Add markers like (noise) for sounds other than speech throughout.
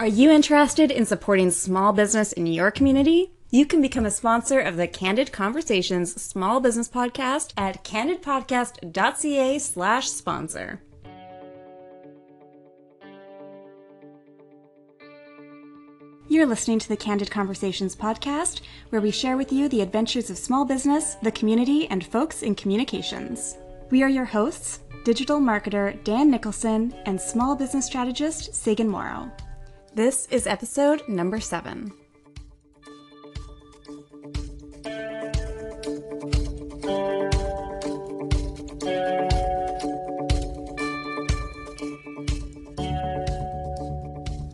Are you interested in supporting small business in your community? You can become a sponsor of the Candid Conversations Small Business Podcast at candidpodcast.ca slash sponsor. You're listening to the Candid Conversations podcast, where we share with you the adventures of small business, the community, and folks in communications. We are your hosts, digital marketer Dan Nicholson and small business strategist Sagan Morrow. This is episode number seven.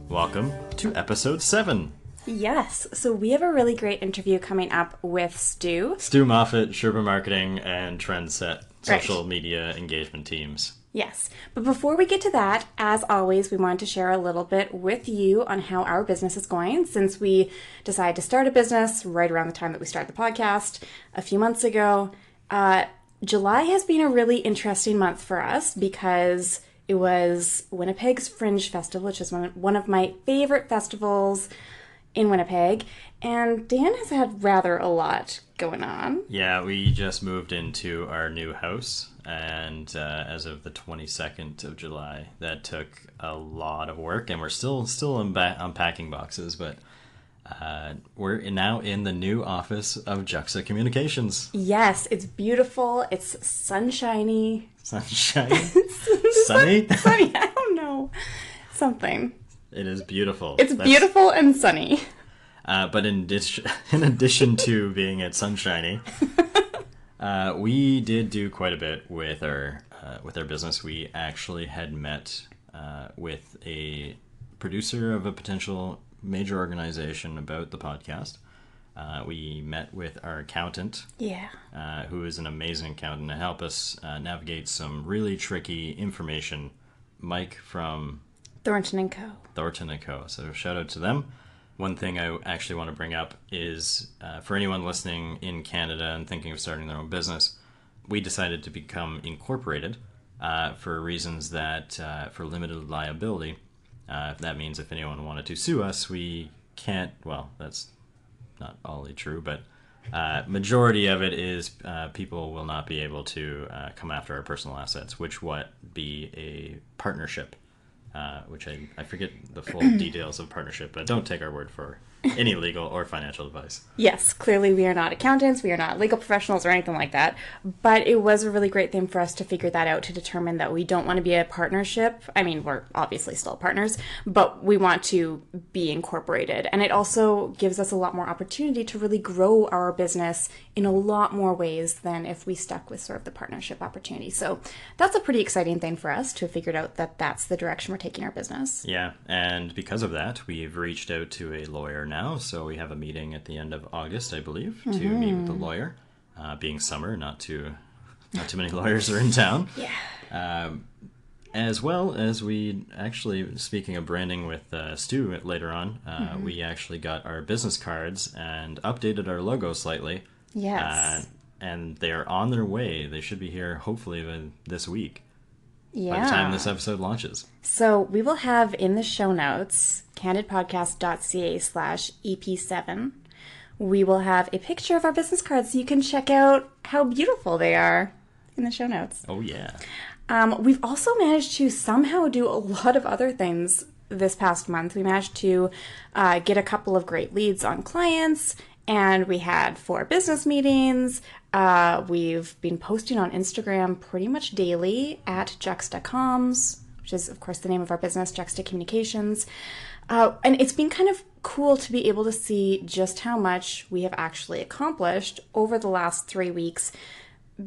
Welcome to episode seven. Yes, so we have a really great interview coming up with Stu. Stu Moffat, Sherpa Marketing, and Trendset Right. social media engagement teams. Yes, but before we get to that, as always, we wanted to share a little bit with you on how our business is going since we decided to start a business right around the time that we started the podcast a few months ago. Uh, July has been a really interesting month for us because it was Winnipeg's Fringe Festival, which is one one of my favorite festivals in Winnipeg, and Dan has had rather a lot going on. Yeah, we just moved into our new house, and uh, as of the 22nd of July, that took a lot of work, and we're still still unba- unpacking boxes, but uh, we're now in the new office of Juxta Communications. Yes, it's beautiful. It's sunshiny. Sunshine, (laughs) sunny. (laughs) sunny. I don't know. Something. It is beautiful. It's That's- beautiful and sunny. Uh, but in addition, (laughs) in addition to being at Sunshiny, uh, we did do quite a bit with our uh, with our business. We actually had met uh, with a producer of a potential major organization about the podcast. Uh, we met with our accountant, Yeah. uh, who is an amazing accountant, to help us uh, navigate some really tricky information. Mike from Thornton and Co. Thornton and Co. So shout out to them. One thing I actually want to bring up is uh, for anyone listening in Canada and thinking of starting their own business, we decided to become incorporated uh, for reasons that uh, for limited liability. Uh, if that means if anyone wanted to sue us, we can't. Well, that's not all true, but uh, majority of it is uh, people will not be able to come after our personal assets, which what be a partnership, uh, which I, I forget the full (clears throat) details of partnership, but don't take our word for any legal or financial advice. (laughs) Yes, clearly we are not accountants, we are not legal professionals or anything like that. But it was a really great thing for us to figure that out to determine that we don't want to be a partnership. I mean, we're obviously still partners, but we want to be incorporated. And it also gives us a lot more opportunity to really grow our business in a lot more ways than if we stuck with sort of the partnership opportunity. So that's a pretty exciting thing for us to have figured out that that's the direction we're taking our business. Yeah, and because of that, we've reached out to a lawyer now. So we have a meeting at the end of August, I believe, to meet with the lawyer. Uh, being summer, not too not too many (laughs) lawyers are in town. Yeah. Um, as well as we actually, speaking of branding with uh, Stu later on, uh, we actually got our business cards and updated our logo slightly. Yes. Uh, and they are on their way. They should be here hopefully this week yeah. by the time this episode launches. So we will have in the show notes, candidpodcast.ca slash EP7. We will have a picture of our business cards so you can check out how beautiful they are in the show notes. Oh, yeah. Um, we've also managed to somehow do a lot of other things this past month. We managed to uh, get a couple of great leads on clients, and we had four business meetings. Uh, we've been posting on Instagram pretty much daily at JuxtaComs, which is, of course, the name of our business, Juxta Communications. Uh, and it's been kind of cool to be able to see just how much we have actually accomplished over the last three weeks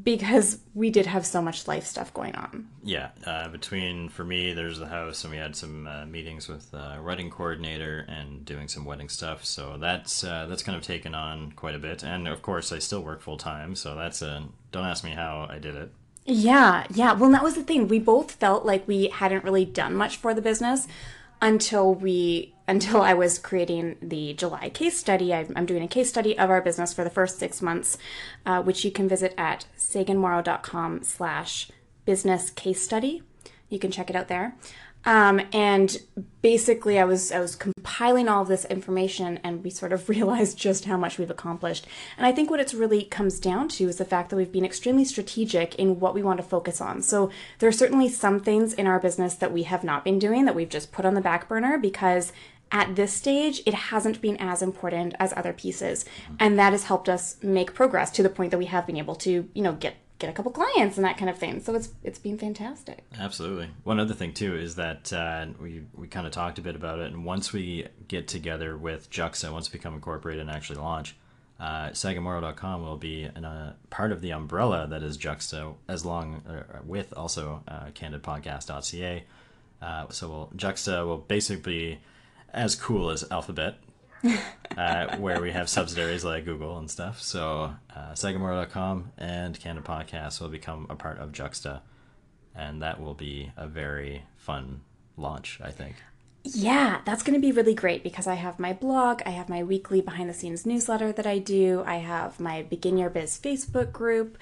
because we did have so much life stuff going on. Yeah, uh, between for me, there's the house, and we had some uh, meetings with uh, wedding coordinator and doing some wedding stuff. So that's uh, that's kind of taken on quite a bit, and of course, I still work full time. So that's a don't ask me how I did it. Yeah, yeah. Well, that was the thing. We both felt like we hadn't really done much for the business until we until I was creating the July case study. I'm doing a case study of our business for the first six months, uh, which you can visit at saganmorrow.com slash business case study. You can check it out there. Um, and basically, I was I was compiling all this information, and we sort of (laughs) realized just how much we've accomplished. And I think what it's really comes down to is the fact that we've been extremely strategic in what we want to focus on. So there are certainly some things in our business that we have not been doing that we've just put on the back burner because at this stage, it hasn't been as important as other pieces. And that has helped us make progress to the point that we have been able to, you know, get get a couple clients and that kind of thing. So it's it's been fantastic. Absolutely. One other thing too is that uh, we we kind of talked a bit about it, and once we get together with Juxta, once we become incorporated and actually launch, uh, saganmorrow.com will be in a uh, part of the umbrella that is Juxta, as long uh, with also uh, candidpodcast.ca. Uh, so we'll, Juxta will basically be as cool as Alphabet, uh, where we have subsidiaries like Google and stuff. So uh, Saganmorrow.com and Candid Podcast will become a part of Juxta, and that will be a very fun launch, I think. Yeah, that's going to be really great because I have my blog, I have my weekly behind the scenes newsletter that I do, I have my Begin Your Biz Facebook group,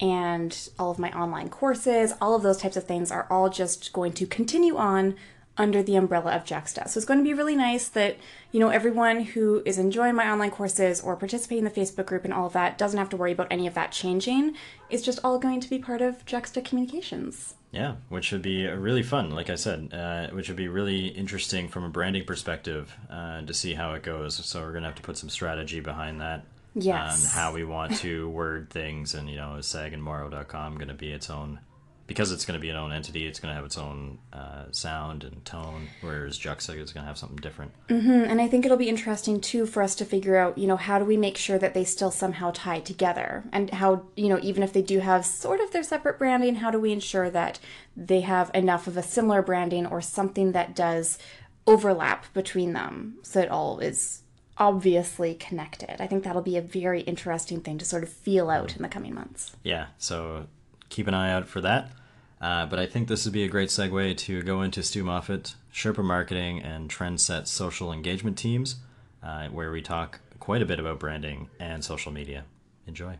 and all of my online courses. All of those types of things are all just going to continue on under the umbrella of Juxta. So it's going to be really nice that, you know, everyone who is enjoying my online courses or participating in the Facebook group and all of that doesn't have to worry about any of that changing. It's just all going to be part of Juxta Communications. Yeah, which would be really fun, like I said, uh, which would be really interesting from a branding perspective uh, to see how it goes. So we're going to have to put some strategy behind that. Yes. On how we want to word things. And, you know, is saganmorrow.com going to be its own because it's going to be an own entity, it's going to have its own uh, sound and tone, whereas Juxta is going to have something different. Mm-hmm. And I think it'll be interesting too for us to figure out, you know, how do we make sure that they still somehow tie together, and how, you know, even if they do have sort of their separate branding, how do we ensure that they have enough of a similar branding or something that does overlap between them, so it all is obviously connected. I think that'll be a very interesting thing to sort of feel out in the coming months. Yeah. So keep an eye out for that. Uh, but I think this would be a great segue to go into Stu Moffat, Sherpa Marketing, and Trendset social engagement teams, uh, where we talk quite a bit about branding and social media. Enjoy.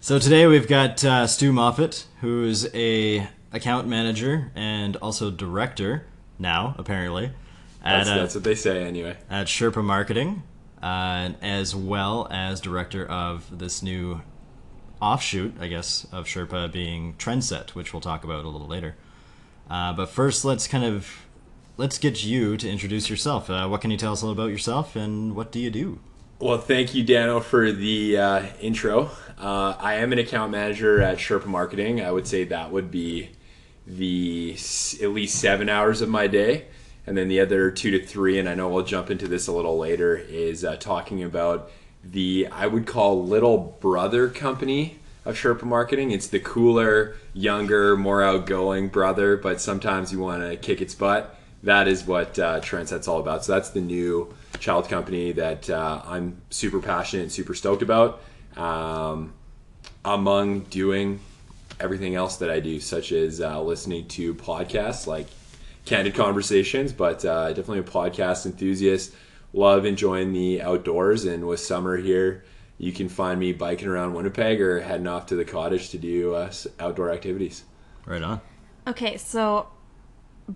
So today we've got uh, Stu Moffat, who's a account manager and also director now, apparently, that's, uh, that's what they say anyway. At Sherpa Marketing, uh, as well as director of this new offshoot, I guess, of Sherpa being Trendset, which we'll talk about a little later. Uh, but first, let's kind of let's get you to introduce yourself. Uh, what can you tell us a little about yourself, and what do you do? Well, thank you, Dano, for the uh, intro. Uh, I am an account manager at Sherpa Marketing. I would say that would be the at least seven hours of my day. And then the other two to three, and I know we'll jump into this a little later, is uh, talking about the, I would call little brother company of Sherpa Marketing. It's the cooler, younger, more outgoing brother, but sometimes you want to kick its butt. That is what uh, Trendset's all about. So that's the new child company that uh, I'm super passionate and super stoked about. Um, among doing everything else that I do, such as uh, listening to podcasts like candid conversations, but uh, definitely a podcast enthusiast. Love enjoying the outdoors, and with summer here, you can find me biking around Winnipeg or heading off to the cottage to do uh, outdoor activities. Right on. Okay, so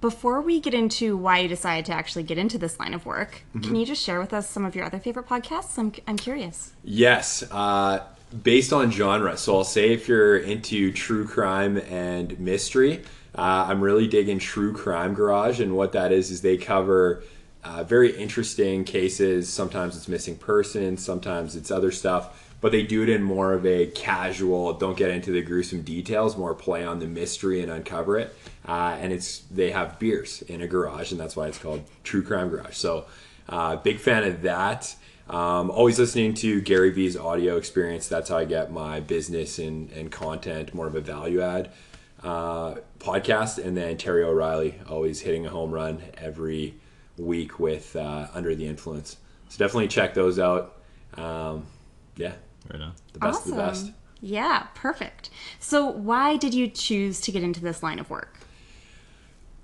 before we get into why you decided to actually get into this line of work, mm-hmm. can you just share with us some of your other favorite podcasts? I'm, I'm curious. Yes. Uh, based on genre. So I'll say if you're into true crime and mystery, uh, I'm really digging True Crime Garage, and what that is is they cover uh, very interesting cases. Sometimes it's missing persons, sometimes it's other stuff, but they do it in more of a casual, don't get into the gruesome details, more play on the mystery and uncover it. Uh, and it's they have beers in a garage, and that's why it's called True Crime Garage. So, uh, big fan of that. Um, always listening to Gary Vee's audio experience. That's how I get my business and, and content, more of a value add uh, podcast, and then Terry O'Reilly always hitting a home run every week with uh, Under the Influence. So definitely check those out. Um, yeah, right on. The best awesome. of the best. Yeah, perfect. So, why did you choose to get into this line of work?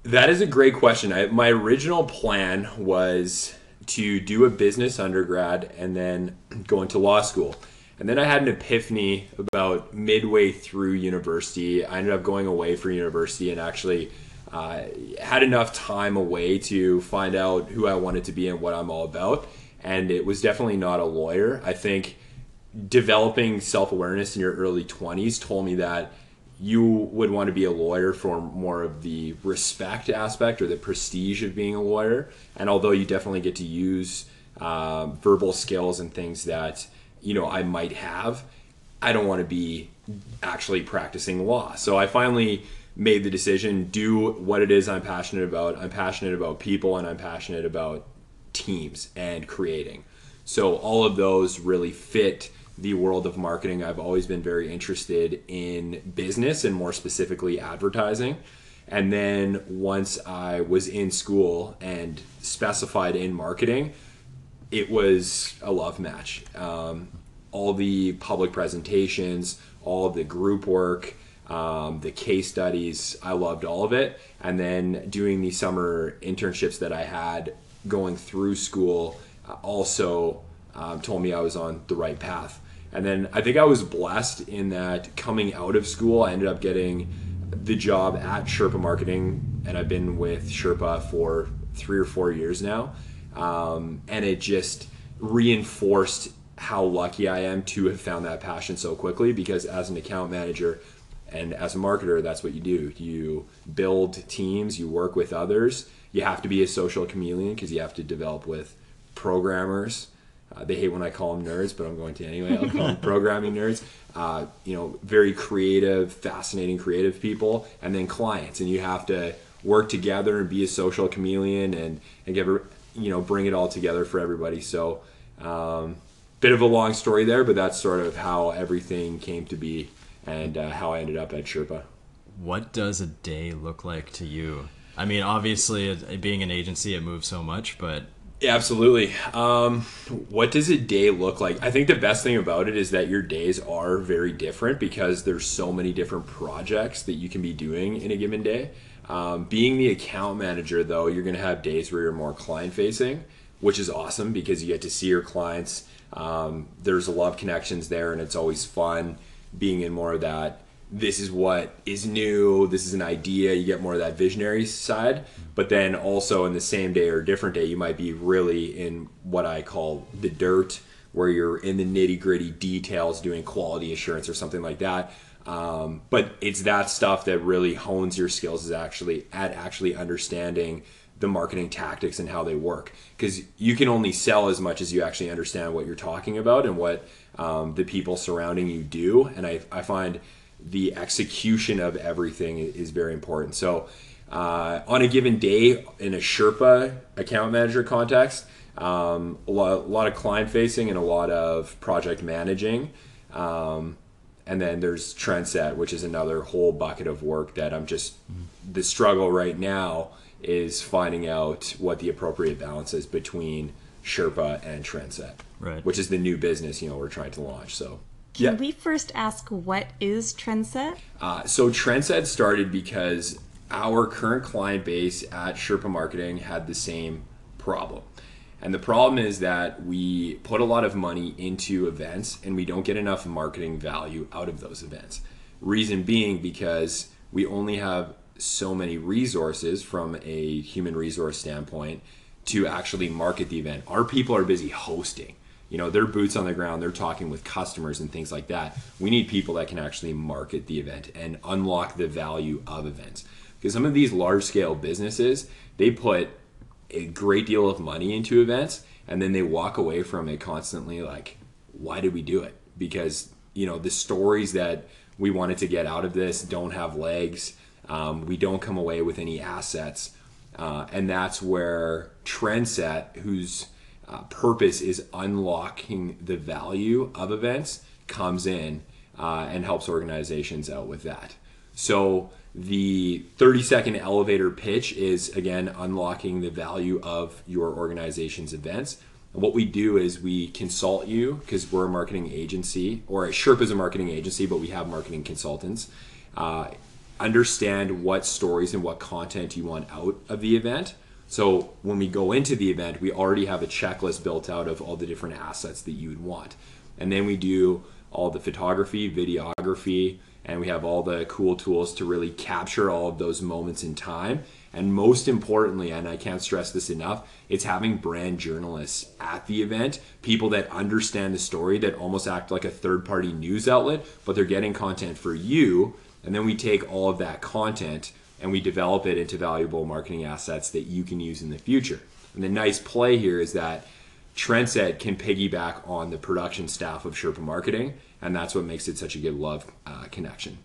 That is a great question. I, my original plan was to do a business undergrad and then go into law school. And then I had an epiphany about midway through university. I ended up going away for university and actually uh, had enough time away to find out who I wanted to be and what I'm all about. And it was definitely not a lawyer. I think developing self awareness in your early 20s told me that you would want to be a lawyer for more of the respect aspect or the prestige of being a lawyer. And although you definitely get to use uh, verbal skills and things that you know I might have, I don't want to be actually practicing law. So I finally made the decision do what it is I'm passionate about. I'm passionate about people and I'm passionate about teams and creating. So all of those really fit the world of marketing, I've always been very interested in business and more specifically advertising. And then once I was in school and specified in marketing, it was a love match. Um, all the public presentations, all the group work, um, the case studies, I loved all of it. And then doing the summer internships that I had going through school uh, also um, told me I was on the right path. And then I think I was blessed in that coming out of school, I ended up getting the job at Sherpa Marketing, and I've been with Sherpa for three or four years now. Um, and it just reinforced how lucky I am to have found that passion so quickly because as an account manager and as a marketer, that's what you do. You build teams, you work with others. You have to be a social chameleon because you have to develop with programmers uh, they hate when I call them nerds, but I'm going to anyway. I'll call them (laughs) programming nerds. Uh, you know, very creative, fascinating, creative people, and then clients, and you have to work together and be a social chameleon and and give you know bring it all together for everybody. So, um, bit of a long story there, but that's sort of how everything came to be and uh, how I ended up at Sherpa. What does a day look like to you? I mean, obviously, being an agency, it moves so much, but yeah, absolutely. Um, what does a day look like? I think the best thing about it is that your days are very different because there's so many different projects that you can be doing in a given day. Um, being the account manager, though, you're going to have days where you're more client facing, which is awesome because you get to see your clients. Um, there's a lot of connections there, and it's always fun being in more of that this is what is new, this is an idea, you get more of that visionary side. But then also in the same day or different day, you might be really in what I call the dirt, where you're in the nitty gritty details doing quality assurance or something like that. Um, but it's that stuff that really hones your skills is actually at actually understanding the marketing tactics and how they work because you can only sell as much as you actually understand what you're talking about and what um, the people surrounding you do and I, I find the execution of everything is very important. So, uh, on a given day in a Sherpa account manager context, um, a, lot, a, lot, of client facing and a lot of project managing. Um, and then there's Trendset, which is another whole bucket of work that I'm just, the struggle right now is finding out what the appropriate balance is between Sherpa and Trendset, right. which is the new business, you know, we're trying to launch. So can yeah. we first ask what is Trendset? Uh, so Trendset started because our current client base at Sherpa Marketing had the same problem. And the problem is that we put a lot of money into events and we don't get enough marketing value out of those events. Reason being because we only have so many resources from a human resource standpoint to actually market the event. Our people are busy hosting you know they're boots on the ground they're talking with customers and things like that we need people that can actually market the event and unlock the value of events because some of these large scale businesses they put a great deal of money into events and then they walk away from it constantly like why did we do it? Because you know the stories that we wanted to get out of this don't have legs. Um, we don't come away with any assets. Uh, and that's where trendset who's uh, purpose is unlocking the value of events comes in uh, and helps organizations out with that. So the 30 second elevator pitch is again unlocking the value of your organization's events. And what we do is we consult you because we're a marketing agency, or Sherp is a marketing agency, but we have marketing consultants. Uh, understand what stories and what content you want out of the event So when we go into the event, we already have a checklist built out of all the different assets that you would want. And then we do all the photography, videography, and we have all the cool tools to really capture all of those moments in time. And most importantly, and I can't stress this enough, it's having brand journalists at the event, people that understand the story, that almost act like a third party news outlet, but they're getting content for you. And then we take all of that content and we develop it into valuable marketing assets that you can use in the future. And the nice play here is that Trendset can piggyback on the production staff of Sherpa Marketing, and that's what makes it such a good love uh, connection.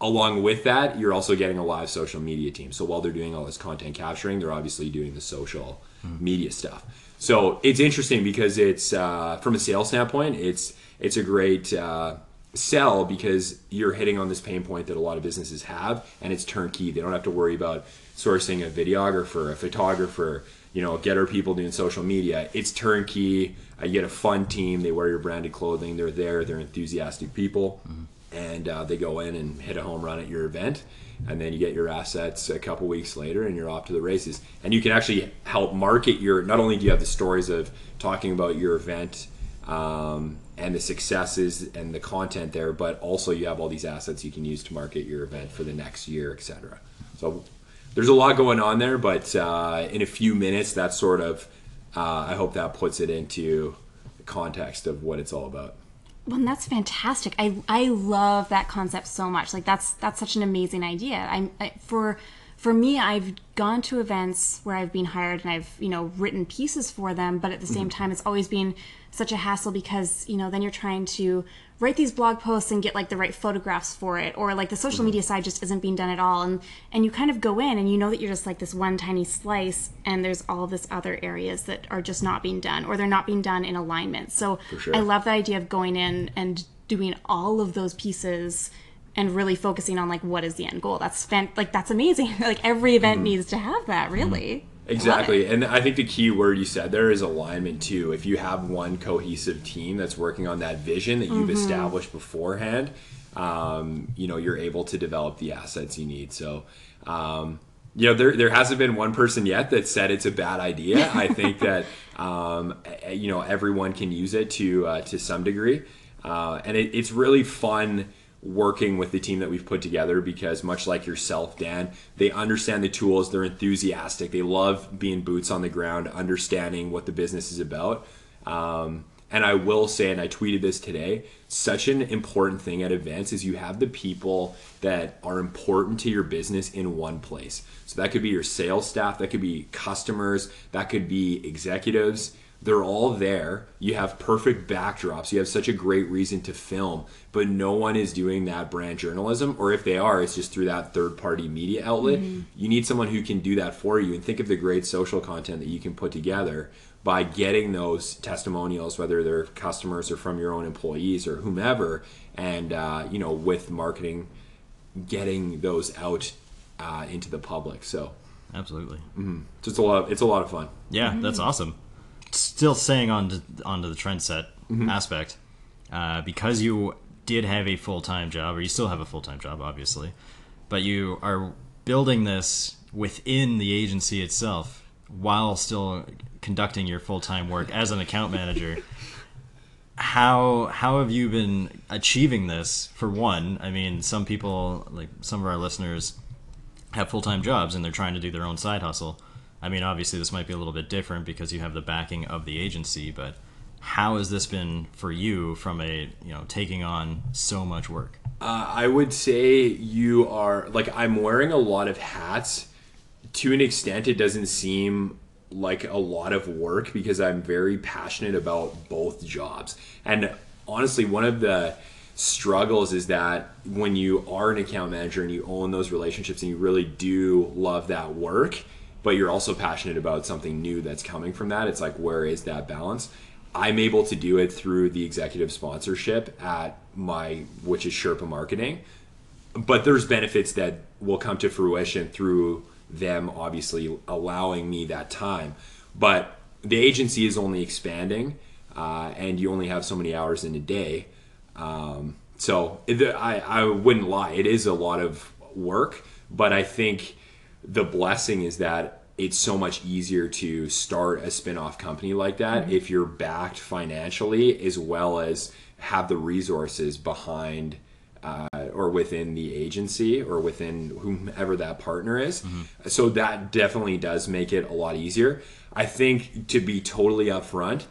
Along with that, you're also getting a live social media team. So while they're doing all this content capturing, they're obviously doing the social mm. media stuff. So it's interesting because it's uh, from a sales standpoint, it's it's a great uh, sell because you're hitting on this pain point that a lot of businesses have and it's turnkey they don't have to worry about sourcing a videographer a photographer you know get our people doing social media it's turnkey uh, you get a fun team. They wear your branded clothing. They're there. They're enthusiastic people. Mm-hmm. and uh, they go in and hit a home run at your event. And then you get your assets a couple weeks later and you're off to the races. And you can actually help market your not only do you have the stories of talking about your event um, and the successes and the content there, but also you have all these assets you can use to market your event for the next year, etc. So there's a lot going on there, but uh, in a few minutes, that sort of uh, I hope that puts it into the context of what it's all about. Well, that's fantastic. I I love that concept so much. Like that's that's such an amazing idea. I'm I, for for me, I've gone to events where I've been hired and I've, you know, written pieces for them, but at the same mm-hmm. time, it's always been such a hassle because, you know, then you're trying to write these blog posts and get like the right photographs for it or like the social mm-hmm. media side just isn't being done at all and and you kind of go in and you know that you're just like this one tiny slice and there's all this other areas that are just not being done or they're not being done in alignment so sure. i love the idea of going in and doing all of those pieces and really focusing on like what is the end goal. That's fan- like that's amazing. (laughs) like every event mm-hmm. needs to have that, really. Exactly. And I think the key word you said there is alignment too. If you have one cohesive team that's working on that vision that you've mm-hmm. established beforehand, um, you know, you're able to develop the assets you need. So, um, you know, there, there hasn't been one person yet that said it's a bad idea. I think (laughs) that, um, you know, everyone can use it to, uh, to some degree. Uh, and it, it's really fun working with the team that we've put together because much like yourself dan they understand the tools they're enthusiastic they love being boots on the ground understanding what the business is about. Um, and i will say and i tweeted this today such an important thing at events is you have the people that are important to your business in one place. So that could be your sales staff that could be customers that could be executives they're all there. You have perfect backdrops. You have such a great reason to film, but no one is doing that brand journalism. Or if they are, it's just through that third party media outlet. Mm-hmm. You need someone who can do that for you. And think of the great social content that you can put together by getting those testimonials, whether they're customers or from your own employees or whomever. And, uh, you know, with marketing, getting those out uh, into the public. So, absolutely. Mm-hmm. So it's a lot. Of, it's a lot of fun. Yeah, that's awesome still staying on to, onto the Trendset mm-hmm. aspect, uh, because you did have a full time job, or you still have a full time job, obviously, but you are building this within the agency itself while still conducting your full time work as an account manager. how how have you been achieving this? For one, I mean, some people like some of our listeners have full time jobs and they're trying to do their own side hustle I mean, obviously, this might be a little bit different because you have the backing of the agency, but how has this been for you from a you know taking on so much work? Uh, I would say you are like I'm wearing a lot of hats. To an extent, it doesn't seem like a lot of work because I'm very passionate about both jobs. And honestly, one of the struggles is that when you are an account manager and you own those relationships and you really do love that work, but you're also passionate about something new that's coming from that. It's like, where is that balance? I'm able to do it through the executive sponsorship at my, which is Sherpa Marketing. But there's benefits that will come to fruition through them obviously allowing me that time. But the agency is only expanding, uh, and you only have so many hours in a day. Um, so I, I wouldn't lie, it is a lot of work, but I think the blessing is that it's so much easier to start a spin-off company like that mm-hmm. if you're backed financially as well as have the resources behind uh, or within the agency or within whomever that partner is. Mm-hmm. So that definitely does make it a lot easier. I think to be totally upfront,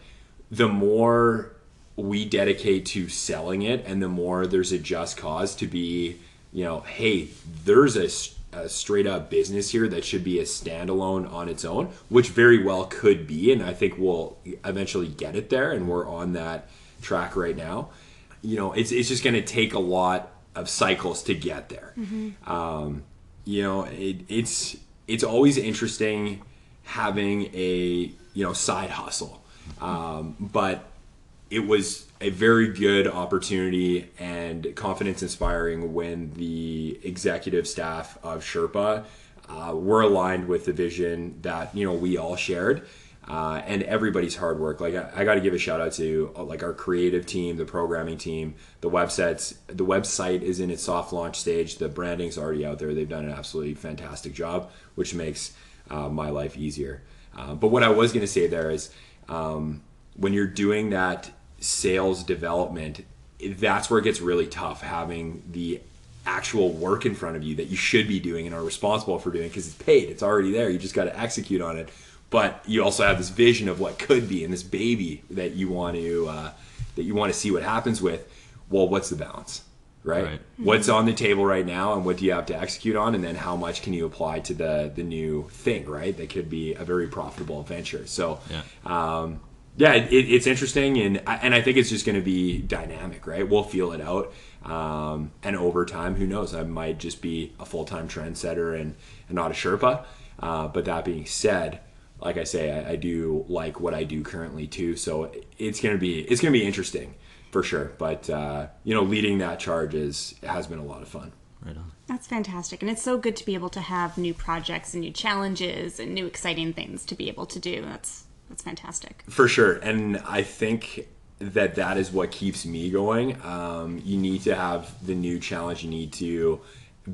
the more we dedicate to selling it and the more there's a just cause to be, you know, hey, there's a, a straight up business here that should be a standalone on its own, which very well could be. And I think we'll eventually get it there. And we're on that track right now you know, it's it's just going to take a lot of cycles to get there. Mm-hmm. Um, you know, it, it's it's always interesting having a you know side hustle, um, but it was a very good opportunity and confidence inspiring when the executive staff of Sherpa uh, were aligned with the vision that you know we all shared uh, and everybody's hard work. Like I, I got to give a shout out to uh, like our creative team, the programming team, the websites. The website is in its soft launch stage. The branding's already out there. They've done an absolutely fantastic job, which makes uh, my life easier. Uh, but what I was going to say there is, um, when you're doing that sales development, that's where it gets really tough. Having the actual work in front of you that you should be doing and are responsible for doing because it's paid. It's already there. You just got to execute on it but you also have this vision of what could be and this baby that you want to uh, that you want to see what happens with well what's the balance right? right? what's on the table right now and what do you have to execute on and then how much can you apply to the the new thing right that could be a very profitable venture so yeah, um, yeah it, it's interesting and I, and I think it's just going to be dynamic right we'll feel it out um, and over time who knows I might just be a full-time trendsetter and, and not a Sherpa uh, but that being said like I say, I, I, do like what I do currently too. So it's gonna be it's gonna be interesting for sure. But uh, you know, leading that charge is has been a lot of fun. Right on. That's fantastic, and it's so good to be able to have new projects and new challenges and new exciting things to be able to do. That's that's fantastic. For sure, and I think that that is what keeps me going. Um, you need to have the new challenge. You need to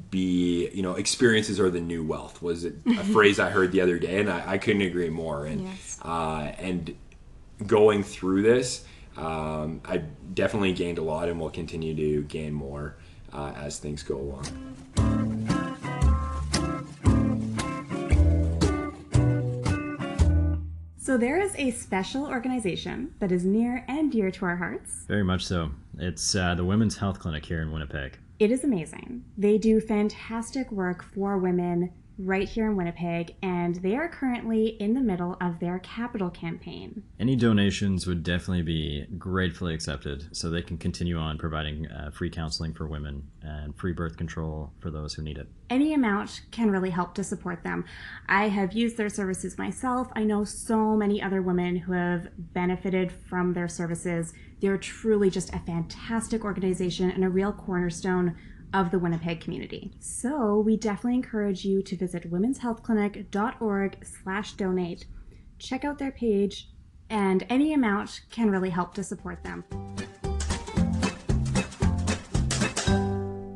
be you know experiences are the new wealth was it a (laughs) phrase i heard the other day and i, I couldn't agree more and yes. uh, and going through this um, i definitely gained a lot and will continue to gain more uh, as things go along So, there is a special organization that is near and dear to our hearts. Very much so. It's uh, the Women's Health Clinic here in Winnipeg. It is amazing. They do fantastic work for women right here in Winnipeg, and they are currently in the middle of their capital campaign. Any donations would definitely be gratefully accepted so they can continue on providing uh, free counseling for women and free birth control for those who need it. Any amount can really help to support them. I have used their services myself. I know so many other women who have benefited from their services. They're truly just a fantastic organization and a real cornerstone of the Winnipeg community. So we definitely encourage you to visit womenshealthclinic.org slash donate. Check out their page, and any amount can really help to support them.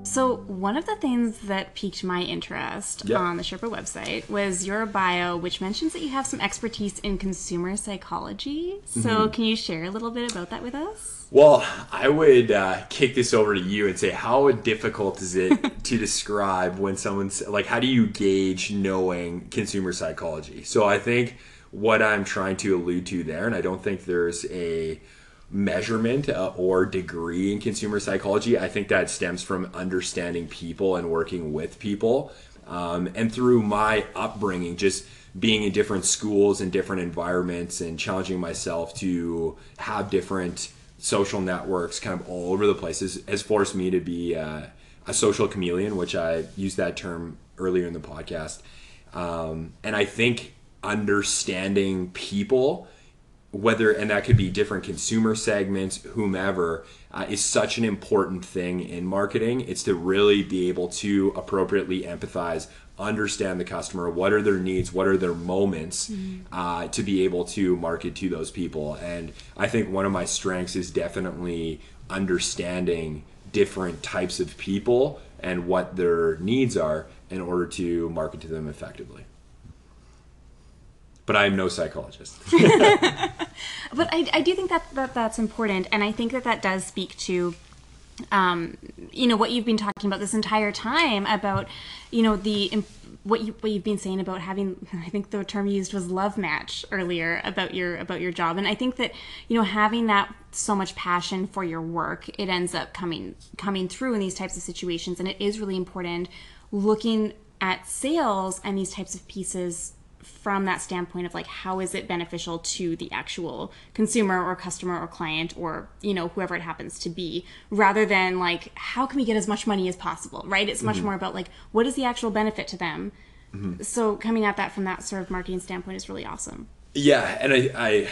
So, one of the things that piqued my interest on the Sherpa website was your bio, which mentions that you have some expertise in consumer psychology. So, mm-hmm. can you share a little bit about that with us? Well, I would uh, kick this over to you and say, how difficult is it (laughs) to describe when someone's like, how do you gauge knowing consumer psychology? So, I think what I'm trying to allude to there, and I don't think there's a measurement uh, or degree in consumer psychology. I think that stems from understanding people and working with people. Um, and through my upbringing, just being in different schools and different environments and challenging myself to have different social networks kind of all over the place has, forced me to be uh, a social chameleon, which I used that term earlier in the podcast. Um, and I think understanding people whether and that could be different consumer segments whomever uh, is such an important thing in marketing. It's to really be able to appropriately empathize understand the customer what are their needs what are their moments mm-hmm. uh, to be able to market to those people. And i think one of my strengths is definitely understanding different types of people and what their needs are in order to market to them effectively but I'm no psychologist. (laughs) (laughs) But I, I do think that, that that's important, and I think that that does speak to, um, you know, what you've been talking about this entire time about, you know, the what you what you've been saying about having. (laughs) I think the term you used was love match earlier about your about your job, and I think that you know having that so much passion for your work, it ends up coming coming through in these types of situations, and it is really important looking at sales and these types of pieces from that standpoint of like how is it beneficial to the actual consumer or customer or client or you know whoever it happens to be rather than like how can we get as much money as possible right? It's much mm-hmm. more about like what is the actual benefit to them. Mm-hmm. So coming at that from that sort of marketing standpoint is really awesome. Yeah, and I, I,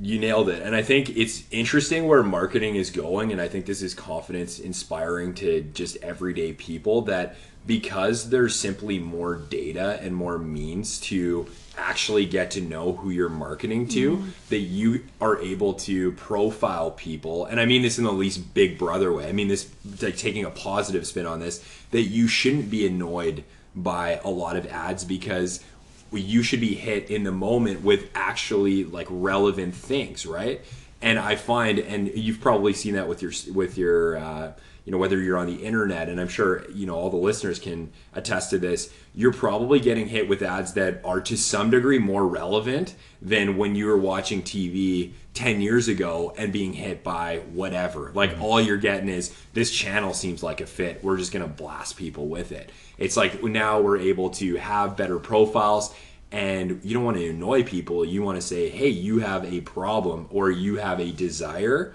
you nailed it. And I think it's interesting where marketing is going, and I think this is confidence inspiring to just everyday people that because there's simply more data and more means to actually get to know who you're marketing to, that you are able to profile people. And I mean this in the least big brother way. I mean this like taking a positive spin on this, that you shouldn't be annoyed by a lot of ads because you should be hit in the moment with actually like relevant things right and i find and you've probably seen that with your with your uh, you know whether you're on the internet and i'm sure you know all the listeners can attest to this you're probably getting hit with ads that are to some degree more relevant than when you were watching tv 10 years ago and being hit by whatever. Like mm-hmm. all you're getting is this channel seems like a fit. We're just going to blast people with it. It's like now we're able to have better profiles and you don't want to annoy people. You want to say hey you have a problem or you have a desire.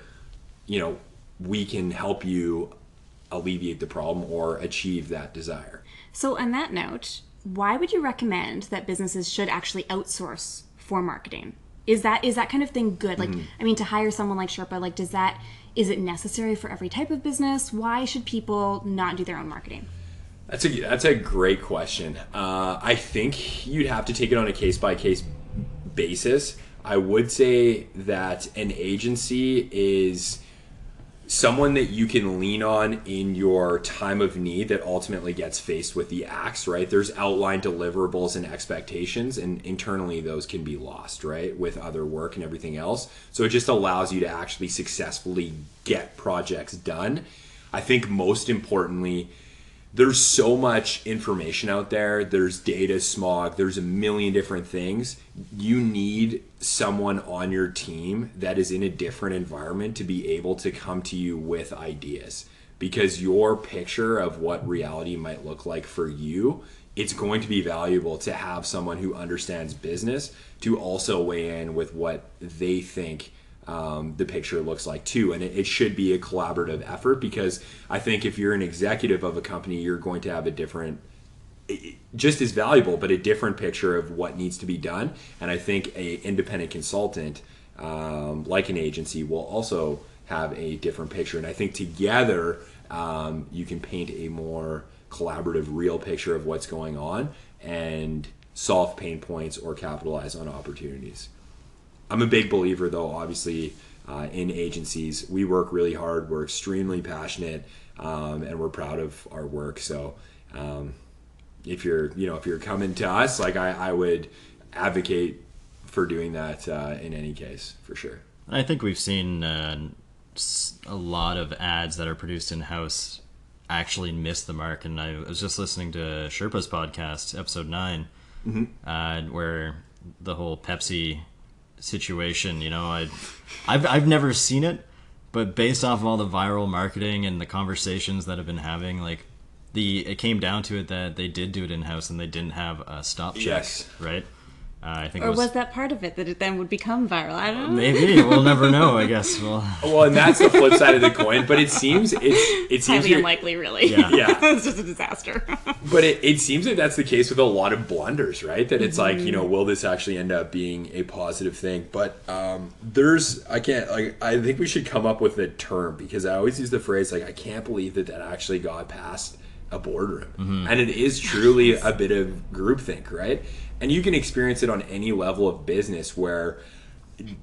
You know we can help you alleviate the problem or achieve that desire. So on that note why would you recommend that businesses should actually outsource for marketing? Is that is that kind of thing good? Like i mean to hire someone like sherpa like does that is it necessary for every type of business? Why should people not do their own marketing? That's a that's a great question. Uh, I think you'd have to take it on a case by case basis. I would say that an agency is someone that you can lean on in your time of need that ultimately gets faced with the axe, right? There's outlined deliverables and expectations, and internally those can be lost, right, with other work and everything else. So it just allows you to actually successfully get projects done. I think most importantly, there's so much information out there. There's data smog. There's a million different things. You need someone on your team that is in a different environment to be able to come to you with ideas because your picture of what reality might look like for you it's going to be valuable to have someone who understands business to also weigh in with what they think um, the picture looks like too. And it, it should be a collaborative effort because I think if you're an executive of a company, you're going to have a different, just as valuable, but a different picture of what needs to be done. And I think a independent consultant, um, like an agency, will also have a different picture. And I think together um, you can paint a more collaborative, real picture of what's going on and solve pain points or capitalize on opportunities. I'm a big believer, though, obviously, uh, in agencies. We work really hard, we're extremely passionate, um, and we're proud of our work. So, um, if you're, you know, if you're coming to us, like I, I would advocate for doing that uh, in any case, for sure. I think we've seen uh, a lot of ads that are produced in house actually miss the mark. And I was just listening to Sherpa's podcast, episode 9 uh, where the whole Pepsi situation, you know, I, I've, I've never seen it, but based off of all the viral marketing and the conversations that I've been having, like, the it came down to it that they did do it in house and they didn't have a stop check, Yes. right? Uh, I think or it was, was that part of it that it then would become viral i don't know maybe we'll never know. I guess. (laughs) Well, Well, and that's the flip side of the coin. But it seems it's it seems highly you're- unlikely really Yeah. (laughs) Yeah. (laughs) it's just a disaster But it, it seems that that's the case with a lot of blunders, right? That it's like, you know, will this actually end up being a positive thing? But um, there's, I can't, like, I think we should come up with a term because I always use the phrase, like, I can't believe that that actually got past a boardroom. And it is truly a bit of groupthink, right? And you can experience it on any level of business where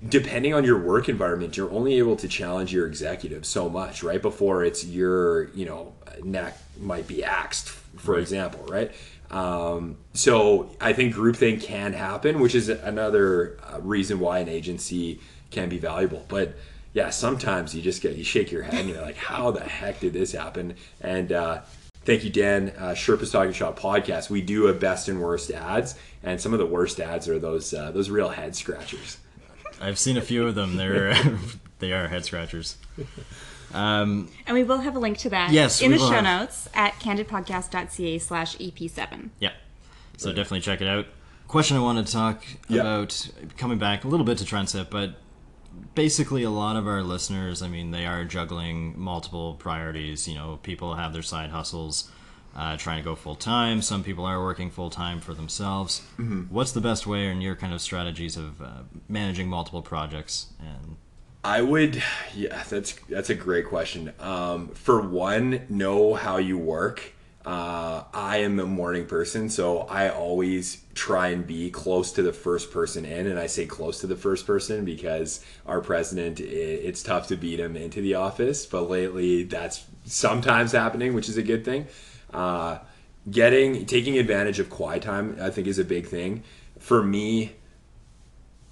depending on your work environment, you're only able to challenge your executive so much, right? Before it's your, you know, neck might be axed, for example, right? Um, so I think groupthink can happen, which is another uh, reason why an agency can be valuable. But yeah, sometimes you just get you shake your head and you're like, how the heck did this happen? And uh, thank you, Dan. Uh, Sherpa's Talking Shop podcast. We do a best and worst ads, and some of the worst ads are those uh, those real head scratchers. I've seen a few of them. They're (laughs) they are head scratchers. Um, and we will have a link to that yes, in the show have. notes at candidpodcast.ca slash EP7. Yeah. So right. definitely check it out. Question I wanted to talk about coming back a little bit to Trendset, but basically a lot of our listeners, I mean, they are juggling multiple priorities. You know, people have their side hustles. Uh, trying to go full time. Some people are working full time for themselves. Mm-hmm. What's the best way, in your kind of strategies of uh, managing multiple projects and I would, yeah, that's that's a great question. Um, for one, know how you work. Uh, I am a morning person, so I always try and be close to the first person in, and I say close to the first person because our president, it's tough to beat him into the office, but lately that's sometimes happening, which is a good thing. Uh, getting taking advantage of quiet time, I think, is a big thing for me.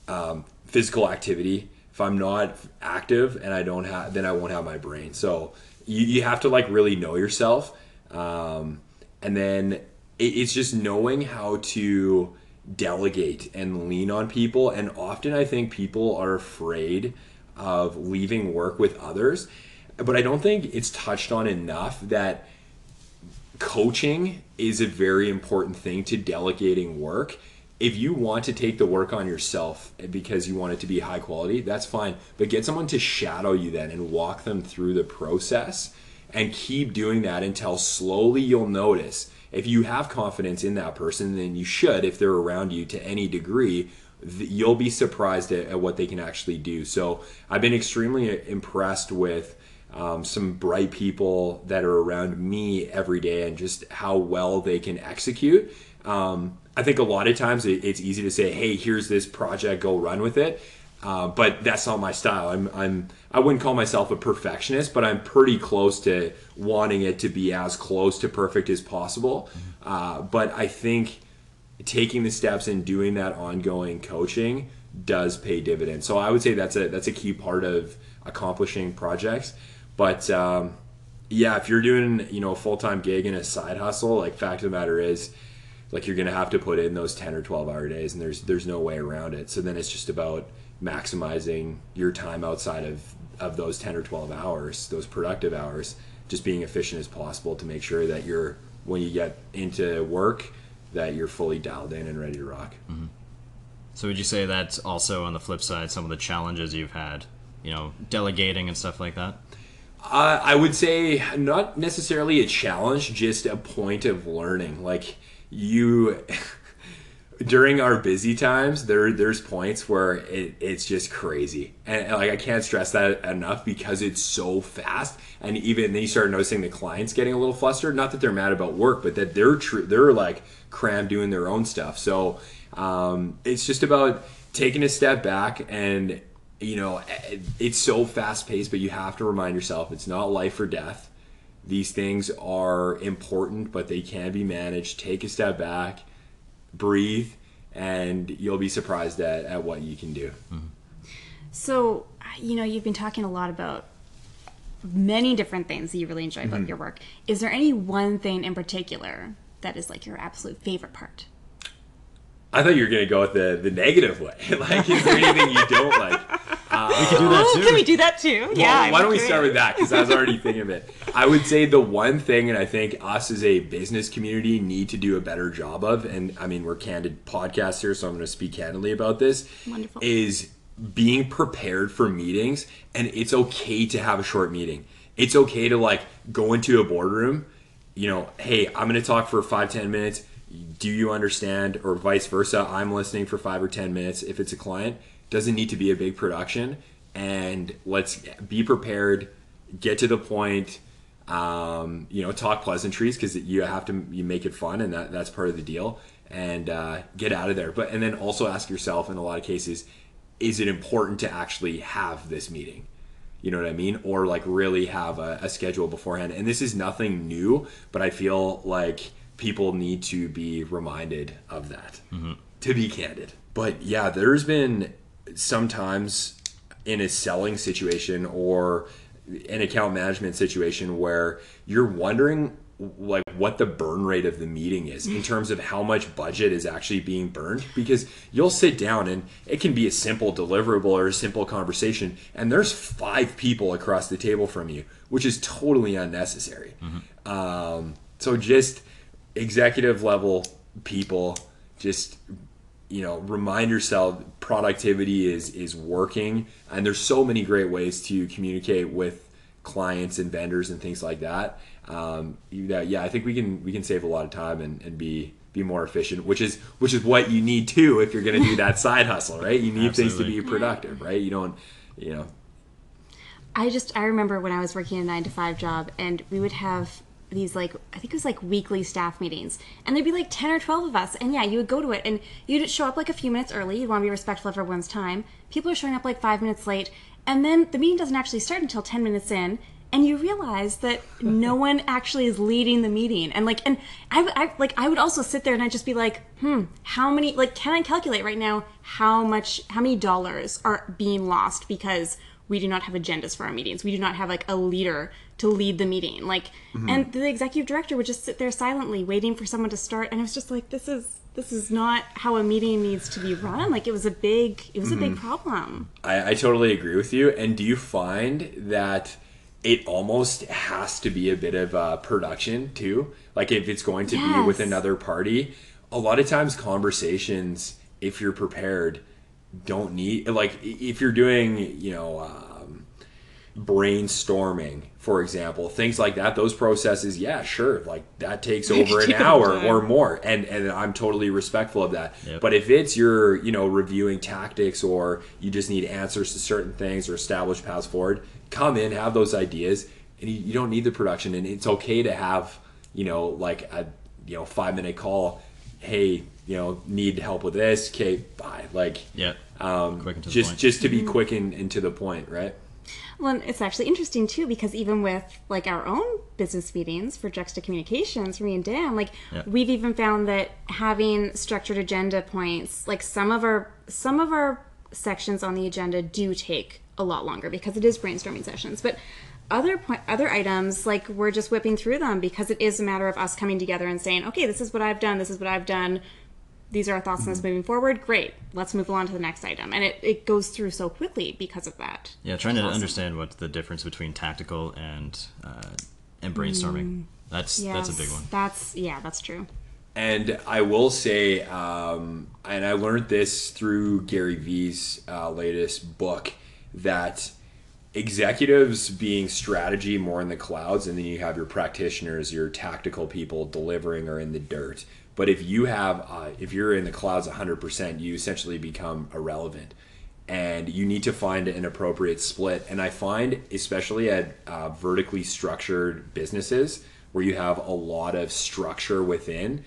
Um, physical activity if I'm not active and I don't have, then I won't have my brain. So you, you have to like really know yourself. Um, and then it, it's just knowing how to delegate and lean on people. And often I think people are afraid of leaving work with others. But I don't think it's touched on enough that coaching is a very important thing to delegating work if you want to take the work on yourself because you want it to be high quality, that's fine. But get someone to shadow you then and walk them through the process and keep doing that until slowly you'll notice. If you have confidence in that person, then you should, if they're around you to any degree, you'll be surprised at, at what they can actually do. So I've been extremely impressed with um, some bright people that are around me every day and just how well they can execute. Um, I think a lot of times it, it's easy to say, "Hey, here's this project, go run with it." Uh, but that's not my style. I'm, I'm I wouldn't call myself a perfectionist, but I'm pretty close to wanting it to be as close to perfect as possible. Uh, but I think taking the steps and doing that ongoing coaching does pay dividends. So I would say that's a that's a key part of accomplishing projects. But um, yeah, if you're doing you know a full time gig and a side hustle, like fact of the matter is like you're going to have to put in those 10 or 12 hour days and there's there's no way around it so then it's just about maximizing your time outside of of those 10 or 12 hours those productive hours just being efficient as possible to make sure that you're when you get into work that you're fully dialed in and ready to rock mm-hmm. so would you say that's also on the flip side some of the challenges you've had you know delegating and stuff like that uh, I would say not necessarily a challenge, just a point of learning. Like you during our busy times there there's points where it, it's just crazy. And, like i can't stress that enough because it's so fast. And even then you start noticing the clients getting a little flustered. Not that they're mad about work but that they're true they're like crammed doing their own stuff. So um, it's just about taking a step back and you know it's so fast paced but you have to remind yourself it's not life or death. These things are important, but they can be managed. Take a step back, breathe, and you'll be surprised at, at what you can do. Mm-hmm. So, you know, you've been talking a lot about many different things that you really enjoy about mm-hmm. your work. Is there any one thing in particular that is like your absolute favorite part? I thought you were going to go with the, the negative way. (laughs) like, is there anything you don't like? (laughs) We could do that too. Can we do that too? Well, yeah. Why don't we start with that? Because I was already thinking of it. I would say the one thing, and I think us as a business community need to do a better job of, and I mean, we're candid podcasts here, so I'm going to speak candidly about this. Wonderful. Is being prepared for meetings, and it's okay to have a short meeting. It's okay to like go into a boardroom. You know, hey, I'm going to talk for five ten minutes do you understand or vice versa i'm listening for five or ten minutes if it's a client doesn't need to be a big production and let's be prepared get to the point um, you know talk pleasantries because you have to you make it fun and that, that's part of the deal and uh, get out of there but and then also ask yourself in a lot of cases is it important to actually have this meeting? You know what I mean? Or like really have a, a schedule beforehand. And this is nothing new, but I feel like people need to be reminded of that, to be candid. But yeah, there's been sometimes in a selling situation or an account management situation where you're wondering like what the burn rate of the meeting is in terms of how much budget is actually being burned. Because you'll sit down and it can be a simple deliverable or a simple conversation and there's five people across the table from you which is totally unnecessary. Um, so just executive level people just you know remind yourself productivity is is working. And there's so many great ways to communicate with clients and vendors and things like that. Um, yeah, yeah i think we can we can save a lot of time and, and be be more efficient which is which is what you need too if you're going to do that (laughs) side hustle right? You need things to be productive right? You don't you know. I just I remember when I was working a nine to five job, and we would have these like I think it was like weekly staff meetings, and there'd be like ten or twelve of us, and yeah, you would go to it, and you'd show up like a few minutes early. You'd want to be respectful of everyone's time. People are showing up like five minutes late, and then the meeting doesn't actually start until ten minutes in. And you realize that (laughs) no one actually is leading the meeting, and like, and I, I like I would also sit there and I'd just be like, hmm, how many? Like, can I calculate right now how much, how many dollars are being lost because we do not have agendas for our meetings. We do not have like a leader to lead the meeting. Like, mm-hmm. and the executive director would just sit there silently waiting for someone to start. And it was just like, this is this is not how a meeting needs to be run. Like, it was a big it was a big mm-hmm. problem. I, I totally agree with you. And do you find that it almost has to be a bit of a production too? Like if it's going to be with another party, a lot of times conversations, if you're prepared, don't need like if you're doing you know um, brainstorming for example things like that those processes yeah sure like that takes over an hour time. or more and and i'm totally respectful of that Yep. but if it's your you know reviewing tactics or you just need answers to certain things or establish paths forward come in have those ideas and you, you don't need the production and it's okay to have you know like a you know five minute call hey you know need help with this okay bye like Yeah. um, Quick and to the just point. just to be quick and, and to the point right Well, and it's actually interesting too because even with like our own business meetings for Juxta Communications, for me and Dan, like Yeah. we've even found that having structured agenda points, like some of our some of our sections on the agenda do take a lot longer because it is brainstorming sessions, but other point, other items like we're just whipping through them because it is a matter of us coming together and saying, okay, this is what I've done, this is what I've done. These are our thoughts on this moving forward. Great. Let's move on to the next item. And it, it goes through so quickly because of that. Yeah, trying to Awesome. understand what's the difference between tactical and uh, and brainstorming. That's that's a big one. That's yeah, that's true. And I will say, um, and I learned this through Gary Vee's uh, latest book, that executives being strategy more in the clouds, and then you have your practitioners, your tactical people delivering or in the dirt. But if you have, uh, if you're in the clouds 100%, you essentially become irrelevant. And you need to find an appropriate split. And I find, especially at uh, vertically structured businesses where you have a lot of structure within,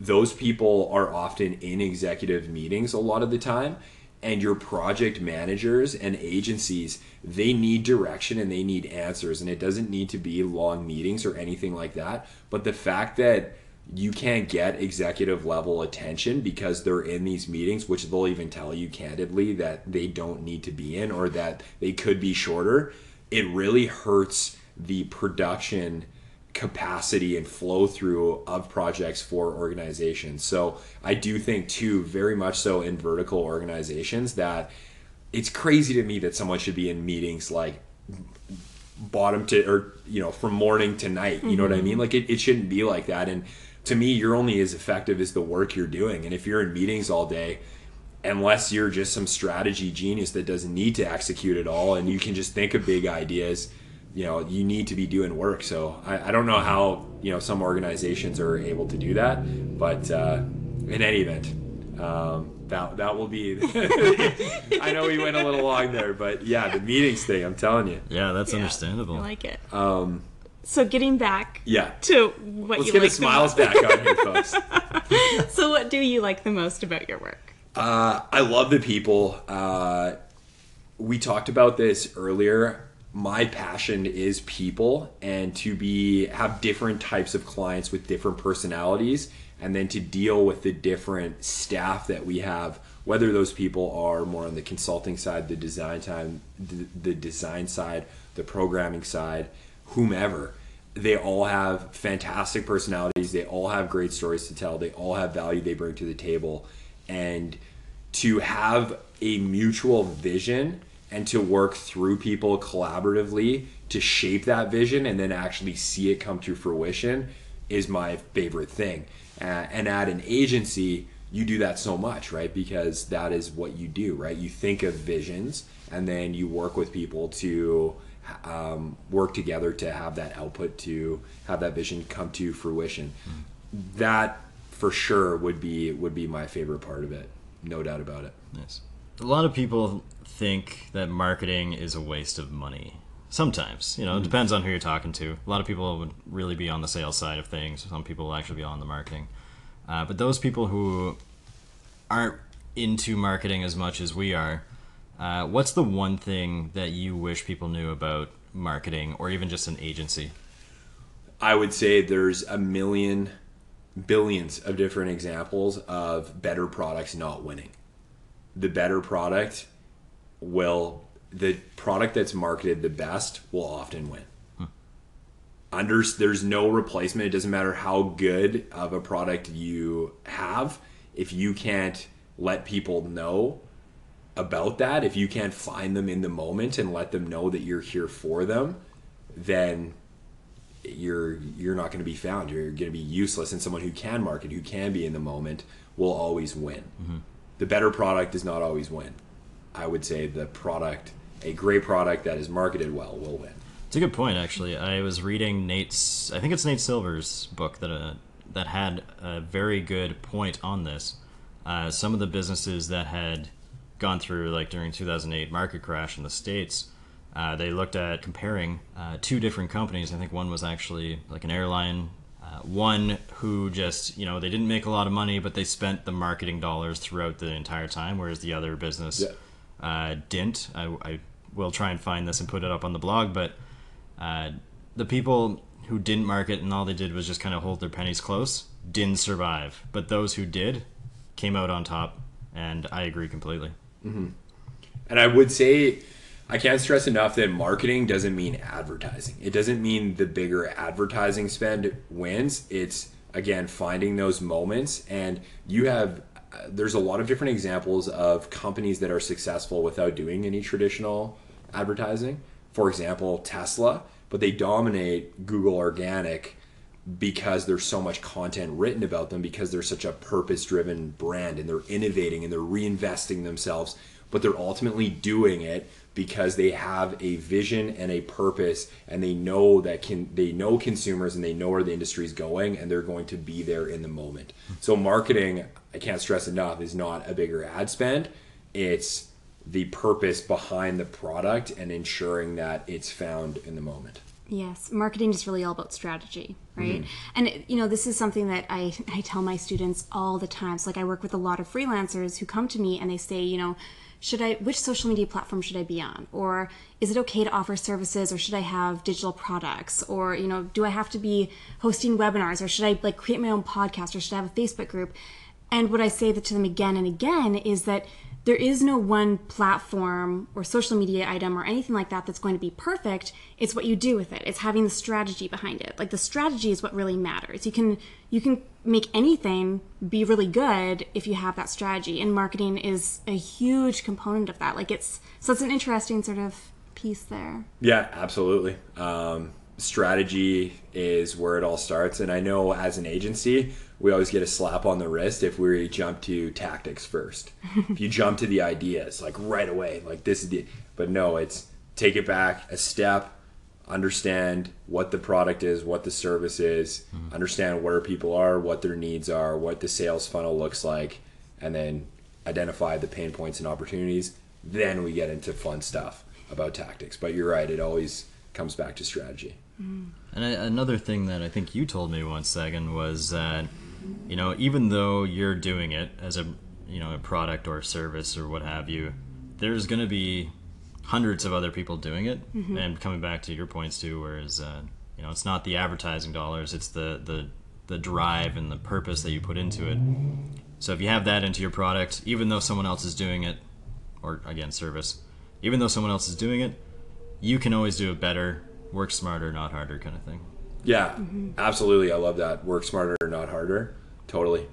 those people are often in executive meetings a lot of the time and your project managers and agencies they need direction and they need answers and it doesn't need to be long meetings or anything like that but the fact that you can't get executive level attention because they're in these meetings which they'll even tell you candidly that they don't need to be in or that they could be shorter it really hurts the production capacity and flow through of projects for organizations. So I do think too, very much so in vertical organizations, that it's crazy to me that someone should be in meetings like bottom to or you know from morning to night. You know what I mm-hmm. mean? Like it, it shouldn't be like that. And to me, you're only as effective as the work you're doing. And if you're in meetings all day, unless you're just some strategy genius that doesn't need to execute at all and you can just think of big ideas you know you need to be doing work so i, I don't know how you know some organizations are able to do that but uh, in any event um, that that will be (laughs) i know we went a little long there but yeah the meetings thing i'm telling you Yeah, that's I understandable. I like it. um, So getting back yeah to what let's you get like the smiles back on here (laughs) folks. So what do you like the most about your work? Uh, I love the people. Uh, we talked about this earlier. My passion is people and to be have different types of clients with different personalities and then to deal with the different staff that we have whether those people are more on the consulting side, the design time, the, the design side, the programming side, whomever they all have fantastic personalities. They all have great stories to tell. They all have value they bring to the table. And to have a mutual vision and to work through people collaboratively to shape that vision and then actually see it come to fruition is my favorite thing. Uh, and at an agency, you do that so much, right? Because that is what you do, right? You think of visions and then you work with people to um, work together to have that output to have that vision come to fruition. Mm. That for sure would be would be my favorite part of it, no doubt about it. Yes, a lot of people think that marketing is a waste of money. Sometimes, you know, it mm. depends on who you're talking to. A lot of people would really be on the sales side of things. Some people will actually be on the marketing. Uh, but those people who aren't into marketing as much as we are, uh, what's the one thing that you wish people knew about marketing or even just an agency? I would say there's a million, billions of different examples of better products not winning. The better product will, the product that's marketed the best will often win. Hmm. Under, there's no replacement. It doesn't matter how good of a product you have. If you can't let people know about that, if you can't find them in the moment and let them know that you're here for them, then you're you're not going to be found. You're going to be useless. And someone who can market, who can be in the moment, will always win. Mm-hmm. The better product does not always win. I would say the product, a great product that is marketed well, will win. It's a good point, actually. I was reading Nate's, I think it's Nate Silver's book that uh, that had a very good point on this. Uh, some of the businesses that had gone through like during 2008 market crash in the states uh, they looked at comparing uh, two different companies. I think one was actually like an airline uh, one who just you know they didn't make a lot of money but they spent the marketing dollars throughout the entire time whereas the other business yeah. Uh, didn't. I, I, will try and find this and put it up on the blog but uh, the people who didn't market and all they did was just kind of hold their pennies close didn't survive. But those who did came out on top and i agree completely Mm-hmm. And I would say, I can't stress enough that marketing doesn't mean advertising. It doesn't mean the bigger advertising spend wins. It's again finding those moments, and you have. Uh, there's a lot of different examples of companies that are successful without doing any traditional advertising. For example, Tesla, but they dominate Google Organic because there's so much content written about them because they're such a purpose driven brand and they're innovating and they're reinvesting themselves but they're ultimately doing it because they have a vision and a purpose and they know that can they know consumers and they know where the industry is going and they're going to be there in the moment. So marketing i can't stress enough is not a bigger ad spend. It's the purpose behind the product and ensuring that it's found in the moment Yes, marketing is really all about strategy, right? Mm. And you know, this is something that I I tell my students all the time. So like I work with a lot of freelancers who come to me and they say, you know, should I which social media platform should I be on? Or is it okay to offer services or should I have digital products? Or, you know, do I have to be hosting webinars or should I like create my own podcast or should I have a Facebook group? And what I say to them again and again is that there is no one platform or social media item or anything like that that's going to be perfect. It's what you do with it. It's having the strategy behind it. Like the strategy is what really matters. You can you can make anything be really good if you have that strategy. And marketing is a huge component of that. Like it's so it's an interesting sort of piece there. Yeah, absolutely. Um, strategy is where it all starts. And I know as an agency, we always get a slap on the wrist if we jump to tactics first. (laughs) if you jump to the ideas, like right away, like this is the, but no, it's take it back a step, understand what the product is, what the service is, mm-hmm. understand where people are, what their needs are, what the sales funnel looks like, and then identify the pain points and opportunities. Then we get into fun stuff about tactics. But you're right, it always comes back to strategy. Mm. And another thing that I think you told me once, Sagan, was that you know even though you're doing it as a you know a product or a service or what have you, there's going to be hundreds of other people doing it. And coming back to your points too, whereas uh, you know it's not the advertising dollars, it's the the the drive and the purpose that you put into it. So if you have that into your product, even though someone else is doing it, or again service, even though someone else is doing it, you can always do it better. Work smarter, not harder, kind of thing. Yeah, absolutely. I love that. Work smarter, not harder. Totally.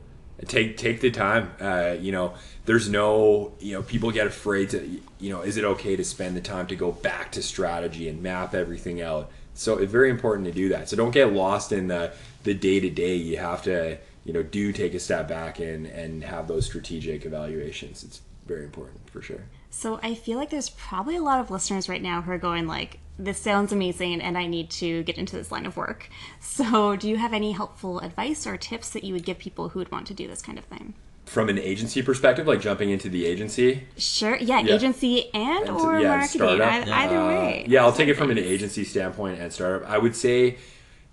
Take take the time. Uh, you know, there's no you know people get afraid to you know is it okay to spend the time to go back to strategy and map everything out. So it's very important to do that. So don't get lost in the the day to day. You have to you know do take a step back and and have those strategic evaluations. It's very important for sure. So I feel like there's probably a lot of listeners right now who are going like, "This sounds amazing, and I need to get into this line of work." So, do you have any helpful advice or tips that you would give people who would want to do this kind of thing? From an agency perspective, like jumping into the agency, Sure. Yeah, Yeah. agency and, And- or yeah, marketing. startup. Ei- Either way. yeah, I'll take it from an agency standpoint and startup. I would say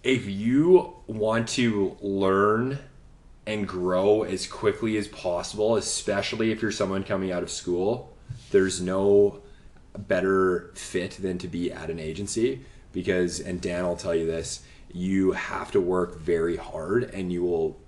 if you want to learn and grow as quickly as possible, especially if you're someone coming out of school, there's no better fit than to be at an agency because and Dan will tell you this, you have to work very hard and you will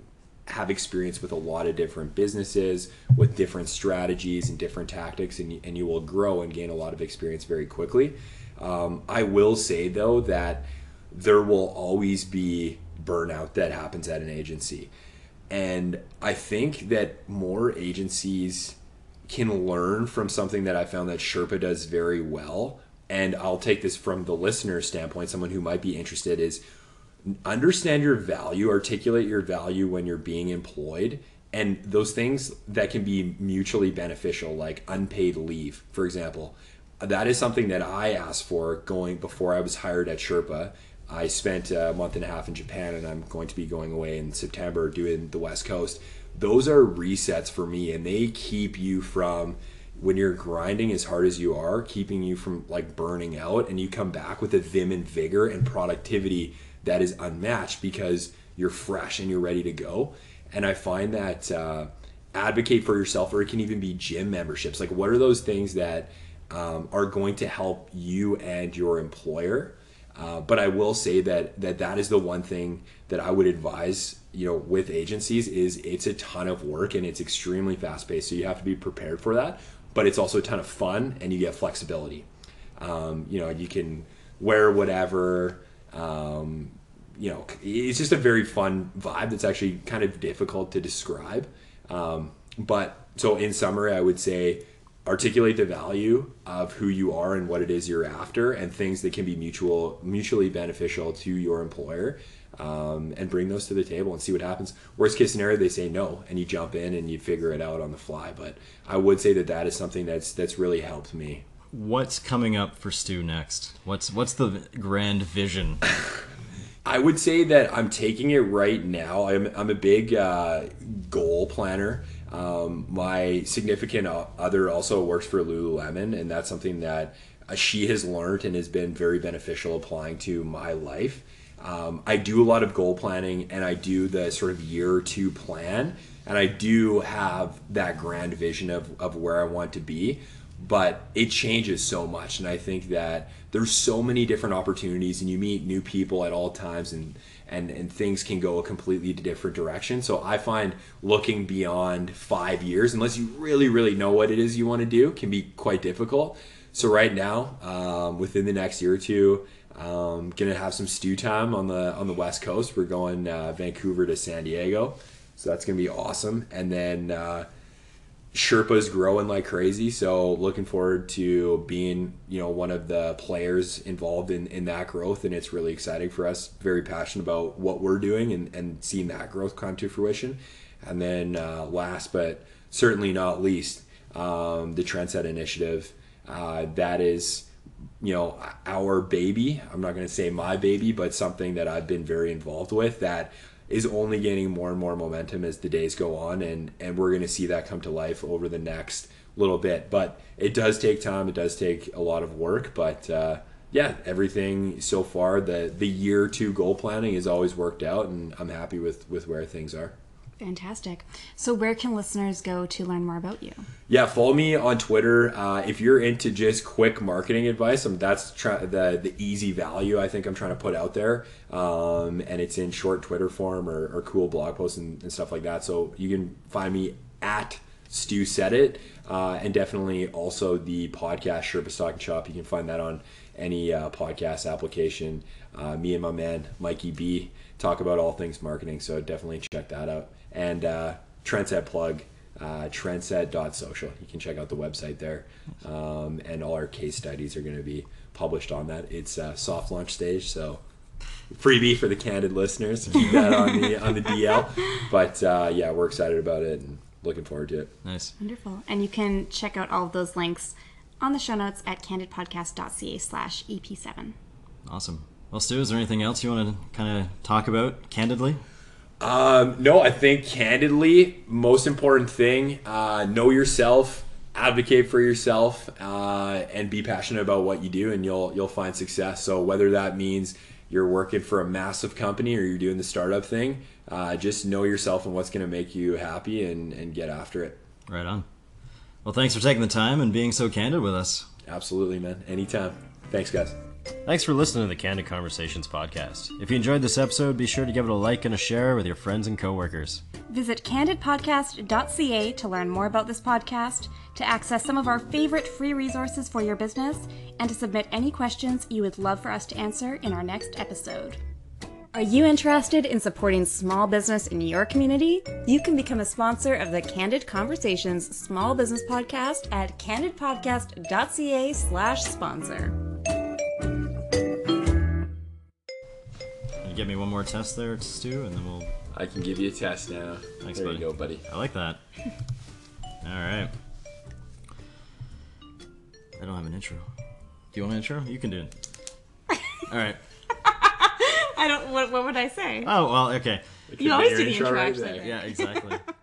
have experience with a lot of different businesses with different strategies and different tactics and, you- and you will grow and gain a lot of experience very quickly. Um, i will say though that there will always be burnout that happens at an agency. And i think that more agencies can learn from something that i found that sherpa does very well and i'll take this from the listener standpoint someone who might be interested is understand your value, articulate your value when you're being employed, and those things that can be mutually beneficial, like unpaid leave, for example. That is something that I asked for going before I was hired at Sherpa. I spent a month and a half in Japan, and I'm going to be going away in September doing the West Coast. Those are resets for me, and they keep you from when you're grinding as hard as you are, keeping you from like burning out, and you come back with a vim and vigor and productivity that is unmatched because you're fresh and you're ready to go. And I find that uh, advocate for yourself, or it can even be gym memberships. Like, what are those things that um, are going to help you and your employer? Uh, but I will say that that that is the one thing that I would advise you know with agencies is it's a ton of work and it's extremely fast paced. So you have to be prepared for that. But it's also a ton of fun and you get flexibility. Um, you know, you can wear whatever. Um, you know, it's just a very fun vibe that's actually kind of difficult to describe. Um, but so, in summary, I would say articulate the value of who you are and what it is you're after, and things that can be mutual, mutually beneficial to your employer, um, and bring those to the table and see what happens. Worst case scenario, they say no, and you jump in and you figure it out on the fly. But I would say that that is something that's that's really helped me. What's coming up for Stu next? What's what's the grand vision? (laughs) I would say that I'm taking it right now. I'm, I'm a big uh, goal planner. Um, my significant other also works for Lululemon, and that's something that uh, she has learned and has been very beneficial applying to my life. Um, I do a lot of goal planning, and I do the sort of year or two plan, and I do have that grand vision of, of where I want to be but it changes so much. And i think that there's so many different opportunities and you meet new people at all times and and and things can go a completely different direction. So i find looking beyond five years unless you really really know what it is you want to do can be quite difficult. So right now um, within the next year or two um, gonna have some stew time on the on the west coast we're going uh, vancouver to san diego so that's gonna be awesome and then uh, Sherpa's growing like crazy, so looking forward to being, you know, one of the players involved in, in that growth and it's really exciting for us. Very passionate about what we're doing and, and seeing that growth come to fruition. And then uh, last but certainly not least, um, the Trendset Initiative. Uh, that is, you know, our baby. I'm not going to say my baby, but something that I've been very involved with that is only gaining more and more momentum as the days go on and and we're going to see that come to life over the next little bit but it does take time it does take a lot of work but uh, yeah everything so far the the year two goal planning has always worked out and i'm happy with with where things are Fantastic. So, where can listeners go to learn more about you? Yeah, follow me on Twitter. Uh, if you're into just quick marketing advice, um, that's try- the the easy value I think I'm trying to put out there, um, and it's in short Twitter form or, or cool blog posts and, and stuff like that. So you can find me at Stu Said It, uh, and definitely also the podcast Sherpa's Talking Shop. You can find that on any uh, podcast application. Uh, me and my man Mikey B talk about all things marketing, so definitely check that out. And uh, Trendset plug uh, trendset.social. You can check out the website there. Um, and all our case studies are going to be published on that. It's a soft launch stage, so freebie for the candid listeners. Keep that on the on the DL. But uh, yeah, we're excited about it and looking forward to it. Nice. Wonderful. And you can check out all of those links on the show notes at candidpodcast.ca slash E EP7. Awesome. Well, Stu, is there anything else you want to kind of talk about candidly? Um, no, I think candidly, most important thing, uh, know yourself, advocate for yourself, uh, and be passionate about what you do, and you'll you'll find success. So whether that means you're working for a massive company or you're doing the startup thing, uh, just know yourself and what's going to make you happy, and and get after it. Right on. Well, thanks for taking the time and being so candid with us. Absolutely, man. Anytime. Thanks, guys. Thanks for listening to the Candid Conversations podcast. If you enjoyed this episode, be sure to give it a like and a share with your friends and coworkers. Visit candidpodcast.ca to learn more about this podcast, to access some of our favorite free resources for your business, and to submit any questions you would love for us to answer in our next episode. Are you interested in supporting small business in your community? You can become a sponsor of the Candid Conversations Small Business Podcast at candidpodcast.ca you get me one more test there, Stu, and then we'll. I can give you a test now. Thanks, there buddy. you go, buddy. I like that. (laughs) All right. I don't have an intro. Do you want an intro? You can do it. (laughs) All right. I don't, what, what would I say? Oh well, okay. You always do the intro intro, right actually. there. Yeah, exactly. (laughs)